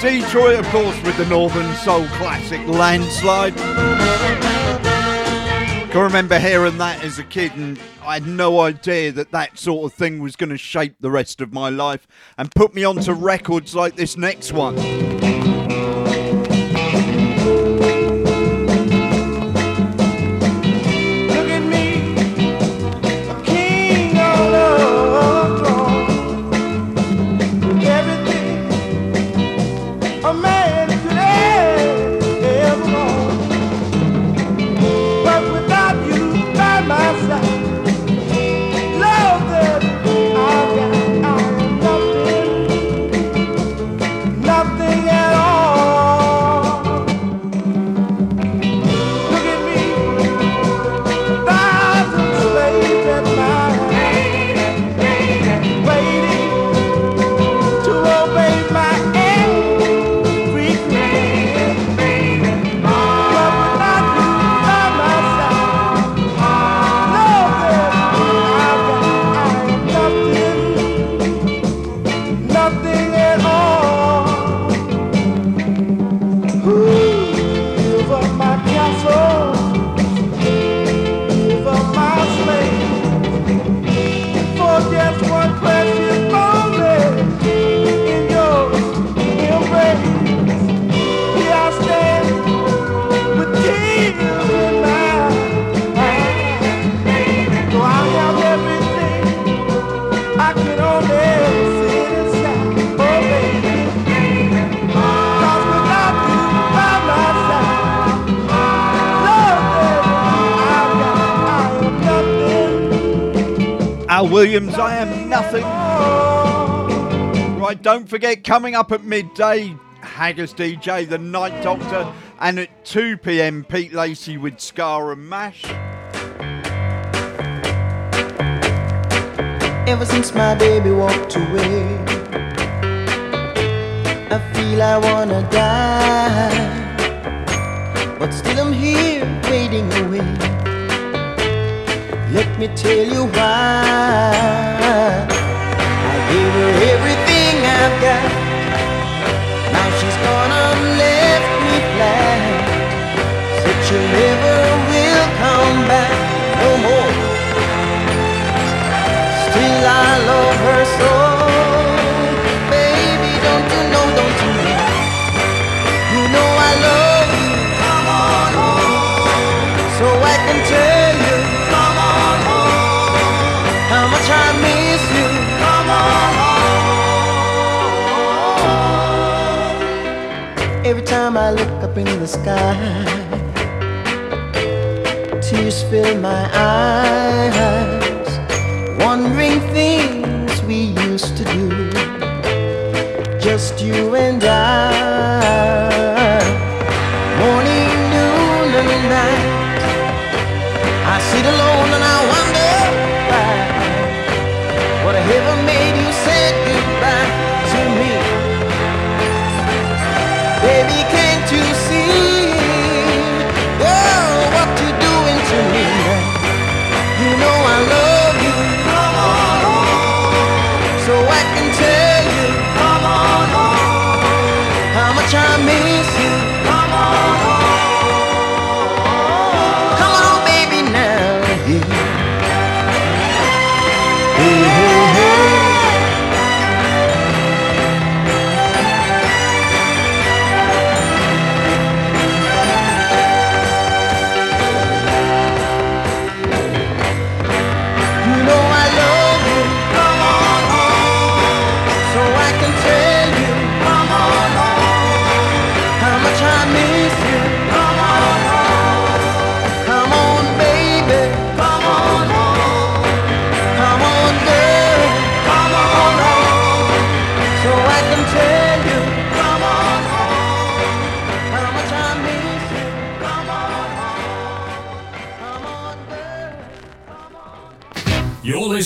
Detroit, of course, with the Northern Soul classic Landslide. Can remember hearing that as a kid, and I had no idea that that sort of thing was going to shape the rest of my life and put me onto records like this next one. Forget, coming up at midday, Haggis DJ, The Night Doctor, and at 2 pm, Pete Lacey with Ska and Mash. Ever since my baby walked away, I feel I wanna die. But still, I'm here waiting away. Let me tell you why. I gave her everything I've got I look up in the sky, tears fill my eyes, wondering things we used to do. Just you and I.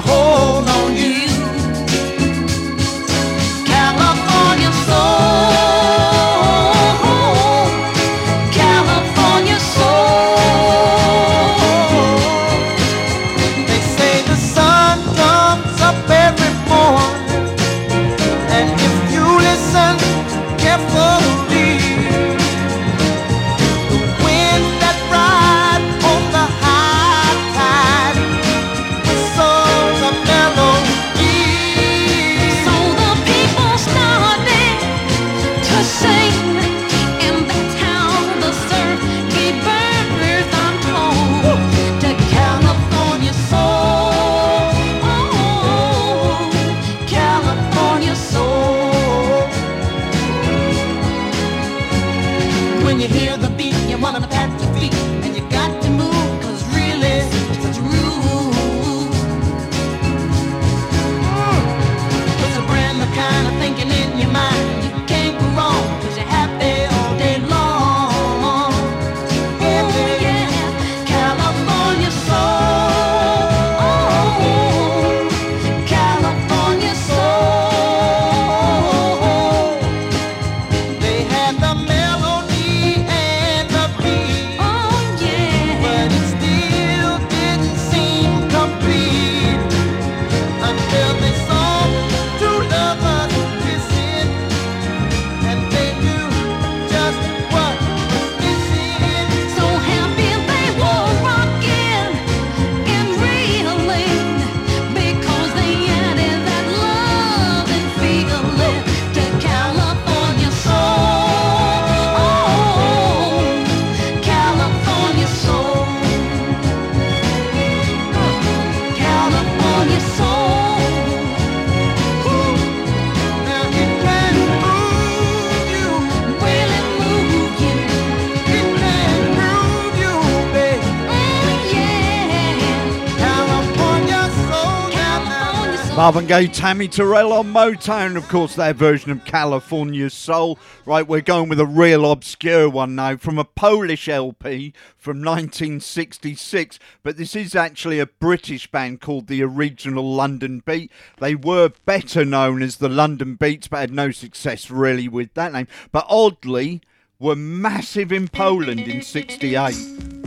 hold on you Marvin Gaye, Tammy Terrell on Motown, of course, their version of California Soul. Right, we're going with a real obscure one now from a Polish LP from 1966, but this is actually a British band called the Original London Beat. They were better known as the London Beats, but had no success really with that name. But oddly, were massive in Poland in 68.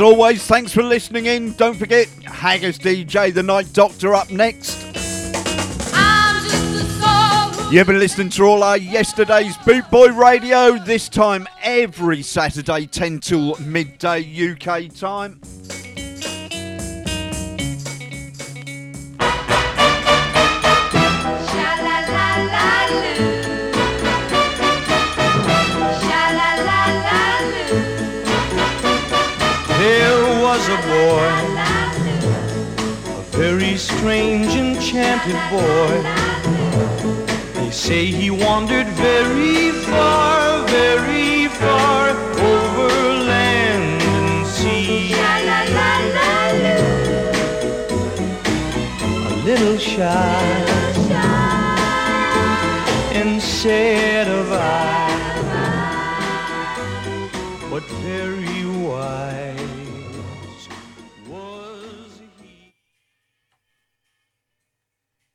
As always, thanks for listening in. Don't forget, Haggis DJ, the Night Doctor, up next. You've been listening to all our yesterday's Bootboy Radio, this time every Saturday, 10 till midday UK time. mountain boy. They say he wandered very far, very far over land and sea. A little shy and sad